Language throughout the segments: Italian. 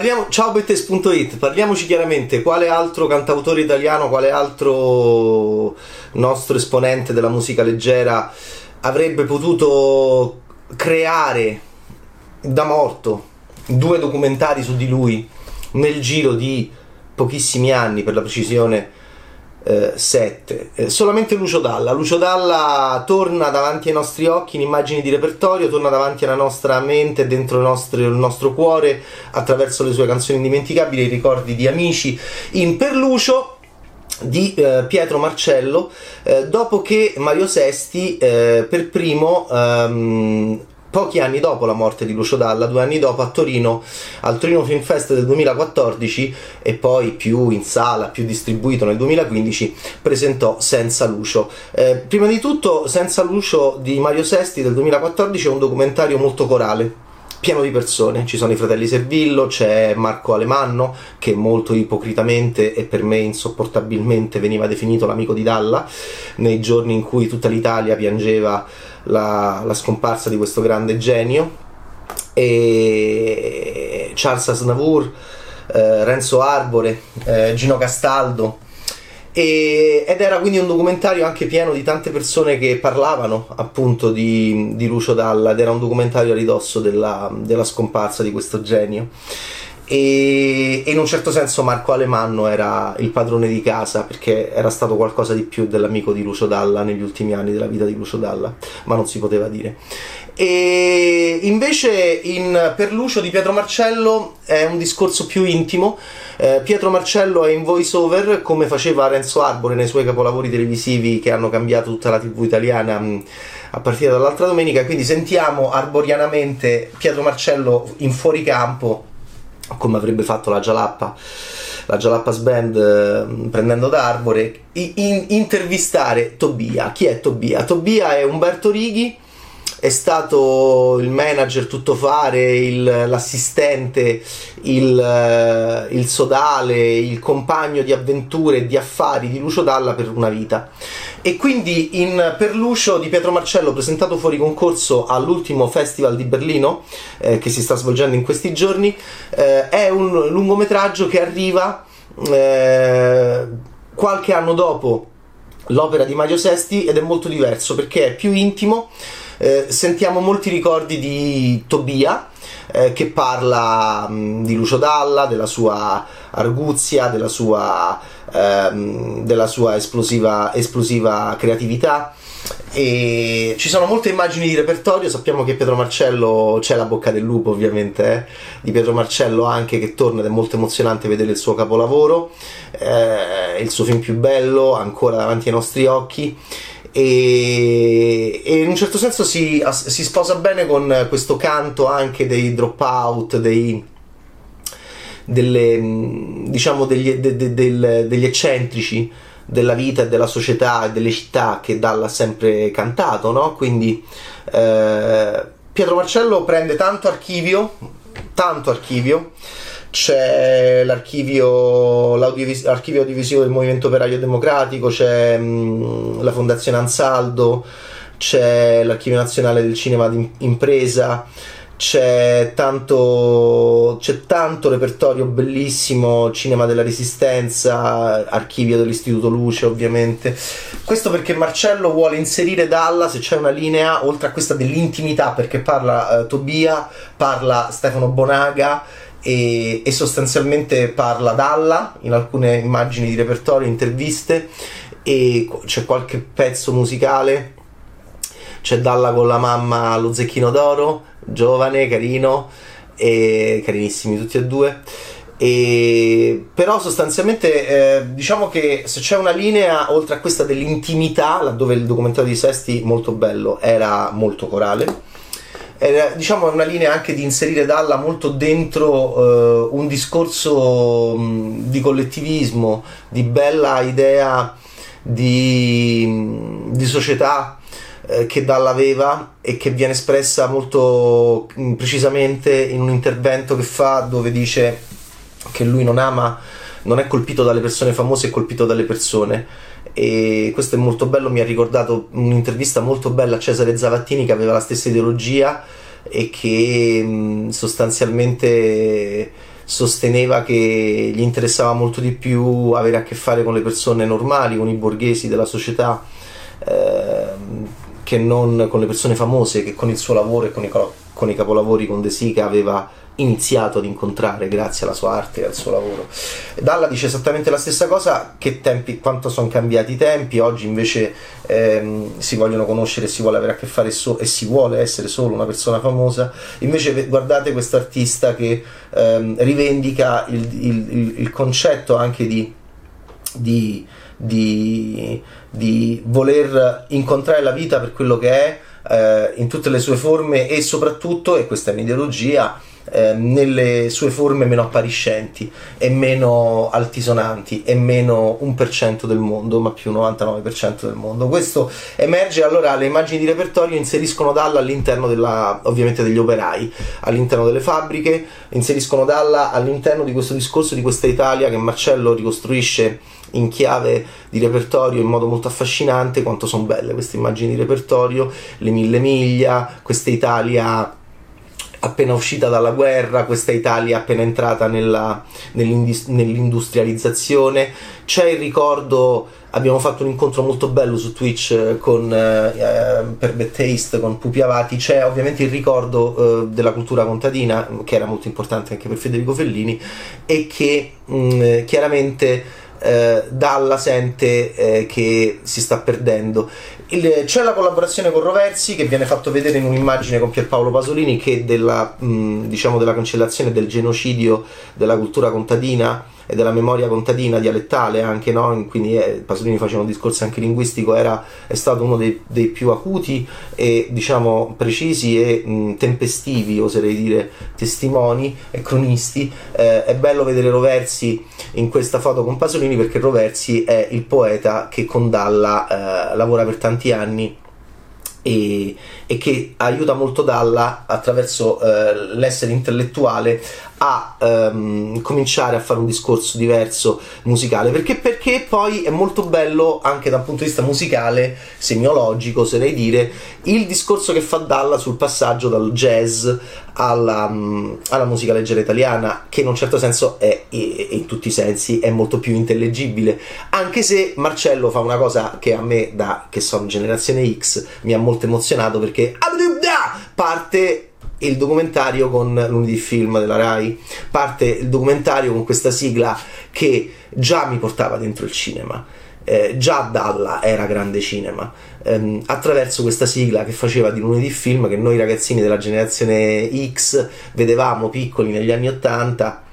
parliamo, ciao Bettes.it, parliamoci chiaramente, quale altro cantautore italiano, quale altro nostro esponente della musica leggera avrebbe potuto creare da morto due documentari su di lui nel giro di pochissimi anni, per la precisione 7. Eh, eh, solamente Lucio Dalla. Lucio Dalla torna davanti ai nostri occhi in immagini di repertorio, torna davanti alla nostra mente, dentro il nostro, il nostro cuore, attraverso le sue canzoni indimenticabili, i ricordi di amici. In Per Lucio di eh, Pietro Marcello eh, dopo che Mario Sesti eh, per primo ehm, pochi anni dopo la morte di Lucio Dalla, due anni dopo a Torino, al Torino Film Fest del 2014 e poi più in sala, più distribuito nel 2015, presentò Senza Lucio. Eh, prima di tutto, Senza Lucio di Mario Sesti del 2014 è un documentario molto corale pieno di persone, ci sono i fratelli Servillo, c'è Marco Alemanno che molto ipocritamente e per me insopportabilmente veniva definito l'amico di Dalla nei giorni in cui tutta l'Italia piangeva la, la scomparsa di questo grande genio. E Charles Aznavour, eh, Renzo Arbore, eh, Gino Castaldo e, ed era quindi un documentario anche pieno di tante persone che parlavano appunto di, di Lucio Dalla ed era un documentario a ridosso della, della scomparsa di questo genio e, e, in un certo senso Marco Alemanno era il padrone di casa perché era stato qualcosa di più dell'amico di Lucio Dalla negli ultimi anni della vita di Lucio Dalla, ma non si poteva dire. E invece in Per Lucio di Pietro Marcello è un discorso più intimo. Eh, Pietro Marcello è in voice over come faceva Renzo Arbore nei suoi capolavori televisivi che hanno cambiato tutta la TV italiana mh, a partire dall'altra domenica. Quindi sentiamo arborianamente Pietro Marcello in fuoricampo come avrebbe fatto la Jalappa la Jalappas Band eh, prendendo d'arbore in, intervistare Tobia chi è Tobia? Tobia è Umberto Righi è stato il manager tuttofare, il, l'assistente, il, eh, il, sodale, il compagno di avventure e di affari di Lucio Dalla per una vita. E quindi in Per Lucio di Pietro Marcello, presentato fuori concorso all'ultimo festival di Berlino, eh, che si sta svolgendo in questi giorni, eh, è un lungometraggio che arriva eh, qualche anno dopo l'opera di Mario Sesti ed è molto diverso perché è più intimo eh, sentiamo molti ricordi di Tobia eh, che parla mh, di Lucio Dalla, della sua arguzia, della sua, ehm, della sua esplosiva, esplosiva creatività. E ci sono molte immagini di repertorio, sappiamo che Pietro Marcello c'è la bocca del lupo ovviamente, eh? di Pietro Marcello anche che torna ed è molto emozionante vedere il suo capolavoro, eh, il suo film più bello ancora davanti ai nostri occhi e, e, in un certo senso si, si, sposa bene con questo canto anche dei dropout, dei, delle, diciamo degli, de, de, de, degli eccentrici della vita e della società e delle città che Dalla ha sempre cantato, no? Quindi eh, Pietro Marcello prende tanto archivio, tanto archivio c'è l'archivio, l'archivio audiovisivo del Movimento Operaio Democratico, c'è mh, mm, la Fondazione Ansaldo, c'è l'Archivio Nazionale del Cinema d'Impresa, c'è tanto, c'è tanto repertorio bellissimo, Cinema della Resistenza, archivio dell'Istituto Luce ovviamente. Questo perché Marcello vuole inserire Dalla, se c'è una linea, oltre a questa dell'intimità, perché parla eh, Tobia, parla Stefano Bonaga e, e, sostanzialmente parla Dalla in alcune immagini di repertorio, interviste e c'è qualche pezzo musicale. C'è Dalla con la mamma allo zecchino d'oro, giovane, carino, e carinissimi tutti e due. E, però sostanzialmente eh, diciamo che se c'è una linea oltre a questa dell'intimità, laddove il documentario di Sesti molto bello era molto corale era diciamo una linea anche di inserire Dalla molto dentro uh, un discorso um, di collettivismo, di bella idea di, di società eh, che Dalla aveva e che viene espressa molto um, precisamente in un intervento che fa dove dice che lui non ama, non è colpito dalle persone famose, è colpito dalle persone. E questo è molto bello, mi ha ricordato un'intervista molto bella a Cesare Zavattini che aveva la stessa ideologia e che mh, sostanzialmente sosteneva che gli interessava molto di più avere a che fare con le persone normali, con i borghesi della società, eh, che non con le persone famose, che con il suo lavoro e con i, con i capolavori con De Sica aveva iniziato ad incontrare grazie alla sua arte e al suo lavoro. Dalla dice esattamente la stessa cosa, che tempi, quanto sono cambiati i tempi, oggi invece ehm, si vogliono conoscere si vuole avere a che fare so- e si vuole essere solo una persona famosa, invece guardate questo artista che ehm, rivendica il, il, il, il, concetto anche di, di, di, di voler incontrare la vita per quello che è, eh, in tutte le sue forme e soprattutto, e questa è un'ideologia, eh, nelle sue forme meno appariscenti e meno altisonanti e meno 1% del mondo, ma più 99% del mondo. Questo emerge allora le immagini di repertorio inseriscono Dalla all'interno della, ovviamente degli operai, all'interno delle fabbriche, inseriscono Dalla all'interno di questo discorso di questa Italia che Marcello ricostruisce in chiave di repertorio in modo molto affascinante quanto sono belle queste immagini di repertorio, le mille miglia, questa Italia appena uscita dalla guerra, questa Italia appena entrata nella, nell'industrializzazione. C'è il ricordo, abbiamo fatto un incontro molto bello su Twitch eh, con, eh, eh, per Bad con Pupi Avati, c'è ovviamente il ricordo eh, della cultura contadina, che era molto importante anche per Federico Fellini, e che mh, mm, chiaramente eh, Dalla sente eh, che si sta perdendo. Il, c'è la collaborazione con Roversi che viene fatto vedere in un'immagine con Pierpaolo Pasolini che della, mh, diciamo della cancellazione del genocidio della cultura contadina e della memoria contadina dialettale anche, no? quindi eh, Pasolini faceva un discorso anche linguistico, era, è stato uno dei, dei più acuti e diciamo precisi e mh, tempestivi, oserei dire, testimoni e cronisti. Eh, è bello vedere Roversi in questa foto con Pasolini perché Roversi è il poeta che con Dalla eh, lavora per tanti anni e, e, che aiuta molto Dalla attraverso eh, l'essere intellettuale a um, cominciare a fare un discorso diverso musicale. Perché, perché poi è molto bello anche dal punto di vista musicale semiologico oserei dire il discorso che fa Dalla sul passaggio dal jazz alla, um, alla musica leggera italiana che in un certo senso è in tutti i sensi è molto più intellegibile. Anche se Marcello fa una cosa che a me da che sono generazione X mi ha molto emozionato perché parte il documentario con lunedì film della Rai. Parte il documentario con questa sigla che già mi portava dentro il cinema. Eh, già Dalla era grande cinema. Ehm, attraverso questa sigla che faceva di lunedì film che noi ragazzini della generazione X vedevamo piccoli negli anni 80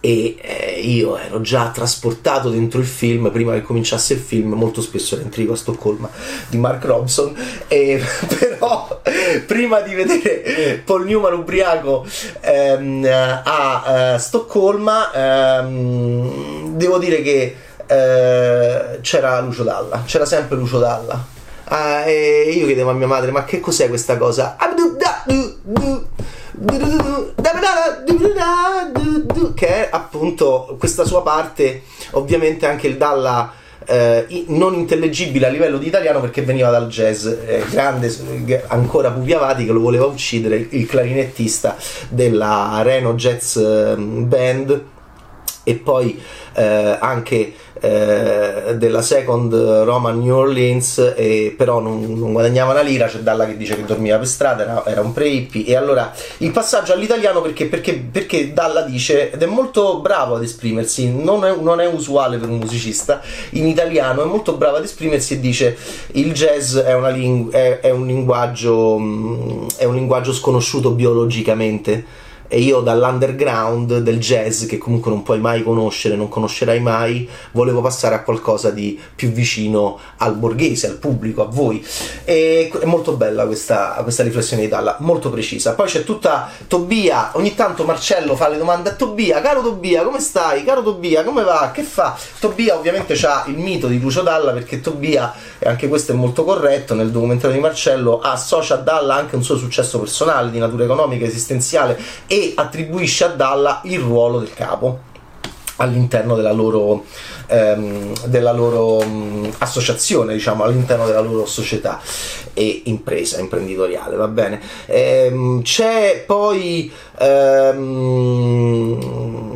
e eh, io ero già trasportato dentro il film prima che cominciasse il film molto spesso ero in trigo a Stoccolma di Mark Robson. E però prima di vedere Paul Newman ubriaco ehm, a uh, Stoccolma ehm, devo dire che eh, c'era Lucio Dalla c'era sempre Lucio Dalla. Ah, e io chiedevo a mia madre ma che cos'è questa cosa che è appunto questa sua parte, ovviamente anche il Dalla eh, non intellegibile a livello di italiano perché veniva dal jazz, eh, grande ancora Pupiavati che lo voleva uccidere, il clarinettista della Reno Jazz Band e poi eh, anche eh, della Second Roma New Orleans e però non, non, guadagnava una lira c'è Dalla che dice che dormiva per strada era, era un pre-hippie. E allora il passaggio all'italiano perché, perché, perché Dalla dice ed è molto bravo ad esprimersi non è, non è, usuale per un musicista in italiano è molto bravo ad esprimersi e dice il jazz è, ling- è, è un linguaggio mm, è un linguaggio sconosciuto biologicamente e io dall'underground del jazz che comunque non puoi mai conoscere, non conoscerai mai, volevo passare a qualcosa di più vicino al borghese, al pubblico, a voi. E è molto bella questa, questa riflessione di Dalla, molto precisa. Poi c'è tutta Tobia, ogni tanto Marcello fa le domande a Tobia, caro Tobia, come stai? Caro Tobia, come va? Che fa? Tobia ovviamente ha il mito di Lucio Dalla perché Tobia, e anche questo è molto corretto, nel documentario di Marcello associa a Dalla anche un suo successo personale di natura economica, esistenziale e attribuisce a Dalla il ruolo del capo all'interno della loro, ehm, della loro mh, associazione, diciamo, all'interno della loro società e impresa imprenditoriale, va bene? Ehm, c'è poi ehm,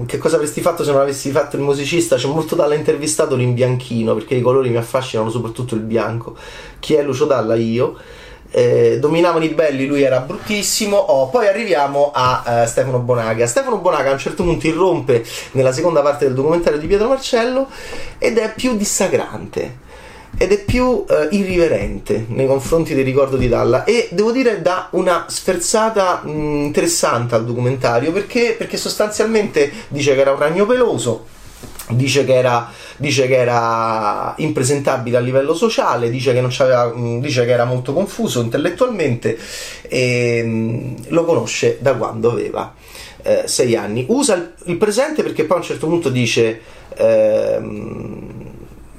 che cosa avresti fatto se non avessi fatto il musicista? C'è molto Dalla intervistato in bianchino perché i colori mi affascinano, soprattutto il bianco. Chi è Lucio Dalla? Io eh, dominavano i belli, lui era bruttissimo. Oh, poi arriviamo a uh, Stefano Bonaga. Stefano Bonaga a un certo punto irrompe nella seconda parte del documentario di Pietro Marcello ed è più dissacrante ed è più uh, irriverente nei confronti del ricordo di Dalla e devo dire dà una sferzata mh, interessante al documentario perché, perché sostanzialmente dice che era un ragno peloso dice che era dice che era impresentabile a livello sociale, dice che, dice che era molto confuso intellettualmente e mh, lo conosce da quando aveva eh, sei anni. Usa il, il, presente perché poi a un certo punto dice... Eh,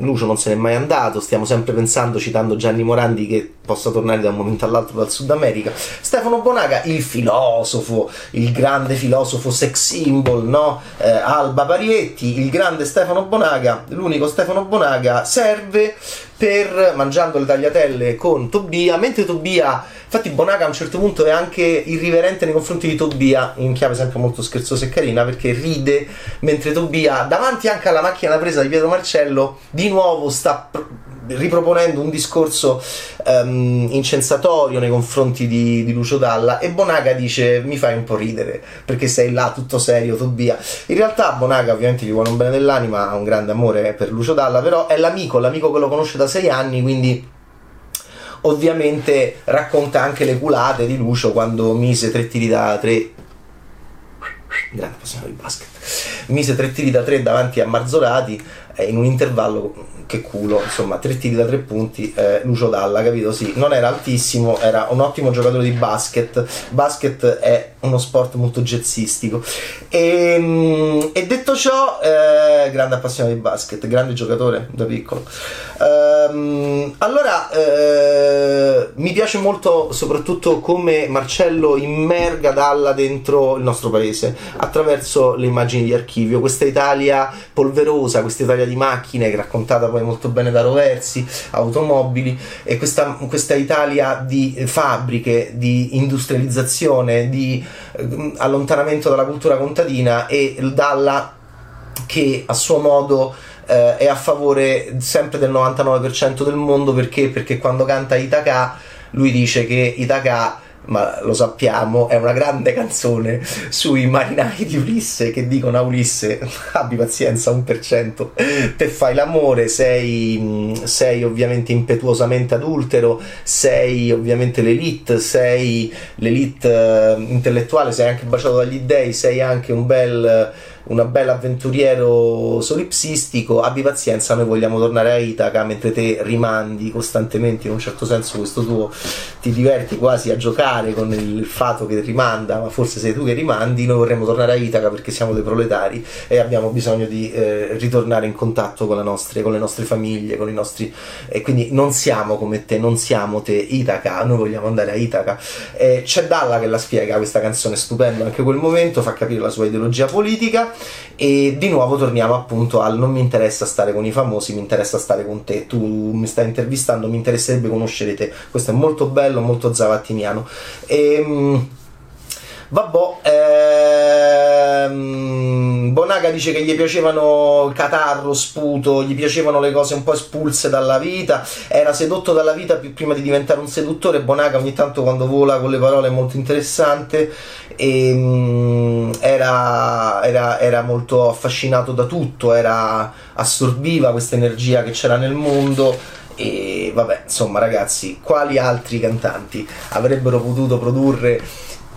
Lucio non se n'è mai andato, stiamo sempre pensando, citando Gianni Morandi, che possa tornare da un momento all'altro dal Sud America. Stefano Bonaga, il filosofo, il grande filosofo sex symbol, no? Eh, Alba Parietti, il grande Stefano Bonaga, l'unico Stefano Bonaga, serve per, mangiando le tagliatelle con Tobia, mentre Tobia Infatti Bonaga a un certo punto è anche irriverente nei confronti di Tobia, in chiave sempre molto scherzosa e carina, perché ride mentre Tobia, davanti anche alla macchina presa di Pietro Marcello, di nuovo sta pr- riproponendo un discorso um, incensatorio nei confronti di, di, Lucio Dalla e Bonaga dice mi fai un po' ridere perché sei là tutto serio Tobia in realtà Bonaga ovviamente gli vuole un bene dell'anima ha un grande amore per Lucio Dalla però è l'amico l'amico che lo conosce da sei anni quindi ovviamente racconta anche le culate di Lucio quando mise tre tiri da tre grande passione di basket mise tre tiri da tre davanti a Marzolati eh, in un intervallo che culo, insomma, tre tiri da tre punti, eh, Lucio Dalla, capito? Sì, non era altissimo, era un ottimo giocatore di basket. Basket è uno sport molto jazzistico. E, ehm, e detto ciò, eh, grande appassionato di basket, grande giocatore da piccolo. Ehm, allora, eh, mi piace molto soprattutto come Marcello immerga Dalla dentro il nostro paese attraverso le immagini di archivio. Questa Italia polverosa, questa Italia di macchine raccontata poi molto bene da Roversi, automobili e questa, questa Italia di fabbriche, di industrializzazione, di eh, allontanamento dalla cultura contadina e Dalla che a suo modo eh, è a favore sempre del 99% del mondo perché? Perché quando canta Itaca lui dice che Itaca ma lo sappiamo, è una grande canzone sui marinai di Ulisse che dicono a Ulisse abbi pazienza, 1%, te fai l'amore, sei, sei ovviamente impetuosamente adultero, sei ovviamente l'elite, sei l'elite uh, intellettuale, sei anche baciato dagli dei, sei anche un bel una bella avventuriero solipsistico, abbi pazienza, noi vogliamo tornare a Itaca mentre te rimandi costantemente in un certo senso questo tuo ti diverti quasi a giocare con il fatto che rimanda, ma forse sei tu che rimandi, noi vorremmo tornare a Itaca perché siamo dei proletari e abbiamo bisogno di eh, ritornare in contatto con, nostre, con, le nostre famiglie, con i nostri e quindi non siamo come te, non siamo te Itaca, noi vogliamo andare a Itaca. Eh, c'è Dalla che la spiega questa canzone stupenda anche quel momento, fa capire la sua ideologia politica e di nuovo torniamo appunto al non mi interessa stare con i famosi, mi interessa stare con te, tu mi stai intervistando, mi interesserebbe conoscere te, questo è molto bello, molto zavattiniano. E, Vabbè, ehm, Bonaga dice che gli piacevano il catarro, sputo, gli piacevano le cose un po' espulse dalla vita, era sedotto dalla vita prima di diventare un seduttore. Bonaga ogni tanto quando vola con le parole è molto interessante. E ehm, era, era, era molto affascinato da tutto, era, assorbiva questa energia che c'era nel mondo. E vabbè, insomma ragazzi, quali altri cantanti avrebbero potuto produrre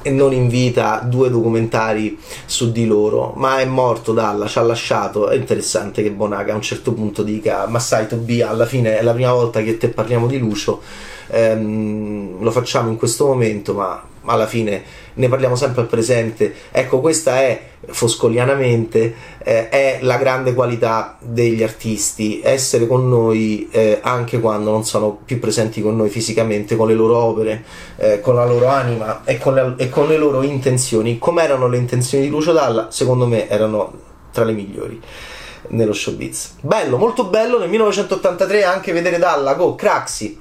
e non in vita due documentari su di loro, ma è morto Dalla, ci ha lasciato. È interessante che Bonaga a un certo punto dica: Ma sai, Tobia, alla fine è la prima volta che te parliamo di Lucio. Ehm, lo facciamo in questo momento, ma alla fine ne parliamo sempre al presente. Ecco, questa è foscolianamente eh, è la grande qualità degli artisti, essere con noi eh, anche quando non sono più presenti con noi fisicamente, con le loro opere, eh, con la loro anima e con, le, e con le loro intenzioni. Come erano le intenzioni di Lucio Dalla? Secondo me erano tra le migliori nello showbiz. Bello, molto bello nel 1983 anche vedere Dalla con Craxi,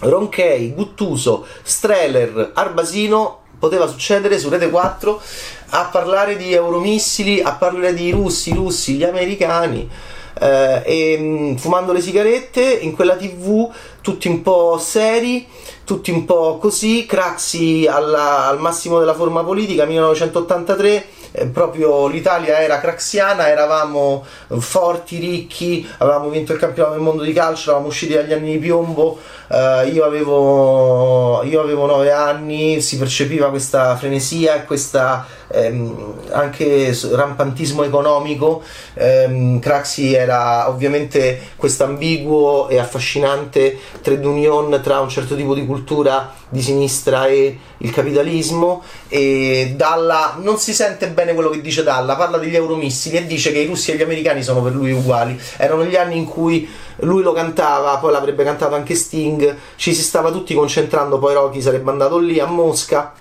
Ronchey, Guttuso, Streller, Arbasino poteva succedere su Rete 4 a parlare di euromissili, a parlare di russi, russi, gli americani. Eh, e mm, fumando le sigarette in quella tv tutti un po' seri tutti un po' così Craxi alla, al massimo della forma politica 1983 eh, proprio l'Italia era craxiana, eravamo forti, ricchi, avevamo vinto il campionato del mondo di calcio, eravamo usciti dagli anni di piombo, eh, io, avevo, io avevo 9 anni, si percepiva questa frenesia e questa ehm, anche rampantismo economico. Ehm, Craxi era ovviamente questo ambiguo e affascinante trade union tra un certo tipo di cultura di sinistra e il capitalismo e Dalla non si sente bene quello che dice Dalla, parla degli euromissili e dice che i russi e gli americani sono per lui uguali. Erano gli anni in cui lui lo cantava, poi l'avrebbe cantato anche Sting, ci si stava tutti concentrando, poi Rocky sarebbe andato lì a Mosca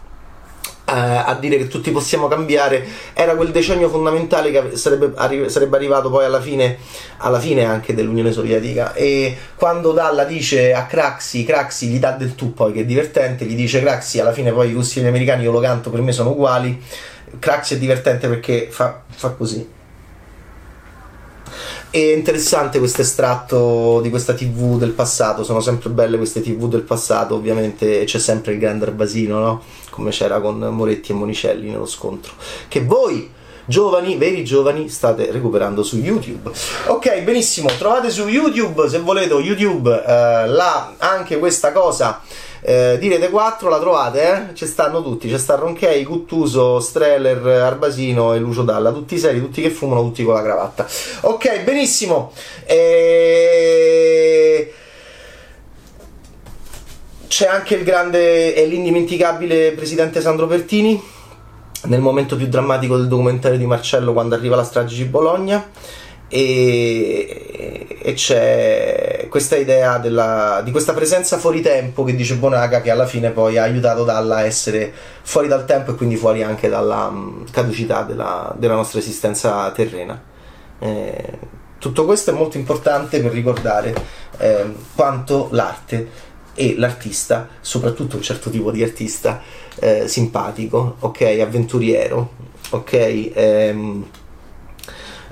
a dire che tutti possiamo cambiare era quel decennio fondamentale che sarebbe, arri- sarebbe arrivato poi alla fine, alla fine, anche dell'Unione Sovietica. E quando Dalla dice a Craxi Craxi gli dà del tu poi che è divertente gli dice Craxi alla fine poi i russi e gli americani io lo canto per me sono uguali. Craxi è divertente perché fa, fa così è interessante questo estratto di questa TV del passato, sono sempre belle queste TV del passato, ovviamente c'è sempre il grande Arbasino, no? Come c'era con Moretti e Monicelli nello scontro. Che voi giovani, veri giovani, state recuperando su YouTube. Ok, benissimo, trovate su YouTube, se volete, YouTube, eh, là anche questa cosa eh, di Rete 4 la trovate, eh? ci stanno tutti, c'è sta Ronchei, Cuttuso, Streller, Arbasino e Lucio Dalla, tutti seri, tutti che fumano, tutti con la cravatta. Ok, benissimo. E c'è anche il grande e l'indimenticabile presidente Sandro Pertini nel momento più drammatico del documentario di Marcello quando arriva la strage di Bologna e, e c'è questa idea della, di questa presenza fuori tempo che dice Bonaga che alla fine poi ha aiutato Dalla a essere fuori dal tempo e quindi fuori anche dalla um, caducità della, della, nostra esistenza terrena. Eh, tutto questo è molto importante per ricordare eh, quanto l'arte e l'artista, soprattutto un certo tipo di artista eh, simpatico, ok, avventuriero, ok, ehm,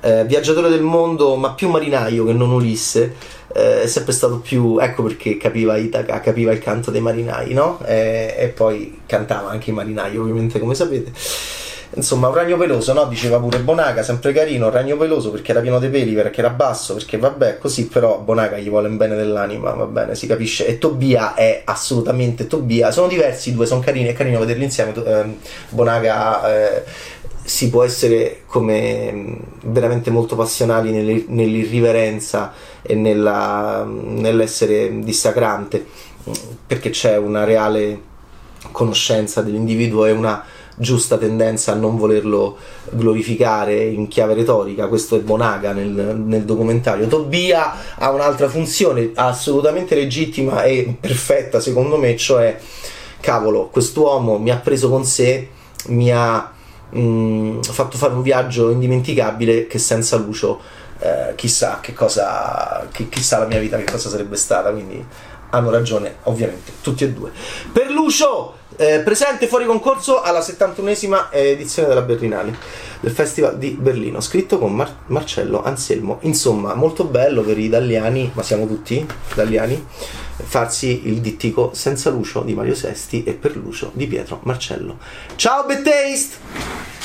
eh, viaggiatore del mondo, ma più marinaio che non Ulisse, eh, è sempre stato più, ecco perché capiva Itaca, capiva il canto dei marinai, no? Eh, e poi cantava anche i marinai, ovviamente, come sapete. Insomma, un ragno peloso, no? Diceva pure Bonaga, sempre carino, un ragno peloso perché era pieno di peli, perché era basso, perché vabbè, così però Bonaga gli vuole un bene dell'anima, va bene, si capisce. E Tobia è assolutamente Tobia. Sono diversi i due, sono carini, è carino vederli insieme. Eh, Bonaga eh, si può essere come mm, veramente molto passionali nell'irriverenza e nella, nell'essere dissacrante perché c'è una reale conoscenza dell'individuo e una giusta tendenza a non volerlo glorificare in chiave retorica, questo è Bonaga nel, nel, documentario. Tobia ha un'altra funzione assolutamente legittima e perfetta secondo me, cioè cavolo, quest'uomo mi ha preso con sé, mi ha mh, mm, fatto fare un viaggio indimenticabile che senza Lucio eh, chissà che cosa, chi, chissà la mia vita che cosa sarebbe stata, quindi hanno ragione ovviamente tutti e due. Per Lucio, eh, presente fuori concorso alla 71esima edizione della Berlinale del Festival di Berlino, scritto con Mar- Marcello Anselmo. Insomma, molto bello per gli italiani, ma siamo tutti italiani, farsi il dittico senza Lucio di Mario Sesti e per Lucio di Pietro Marcello. Ciao Bad Taste!